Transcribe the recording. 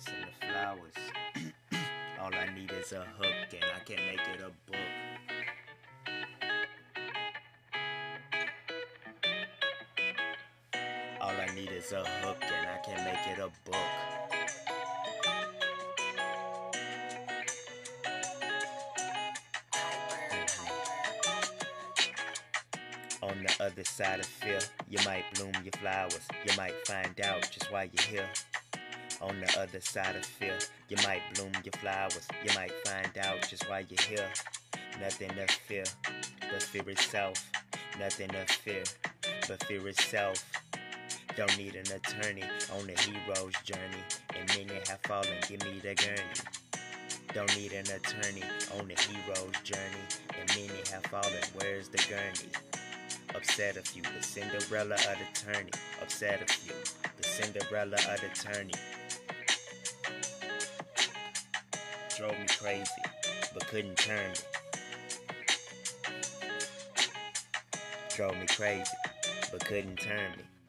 missing the flowers. All I need is a hook and I can make it a book. All I need is a hook and I can make it a book. On the other side of fear, you might bloom your flowers. You might find out just why you're here. On the other side of fear, you might bloom your flowers. You might find out just why you're here. Nothing to fear but fear itself. Nothing to fear but fear itself. Don't need an attorney on the hero's journey. And many have fallen, give me the gurney. Don't need an attorney on the hero's journey. And many have fallen, where's the gurney? Upset a few, the Cinderella of the tourney. Upset a few, the Cinderella of the tourney. Drove me crazy, but couldn't turn me. Drove me crazy, but couldn't turn me.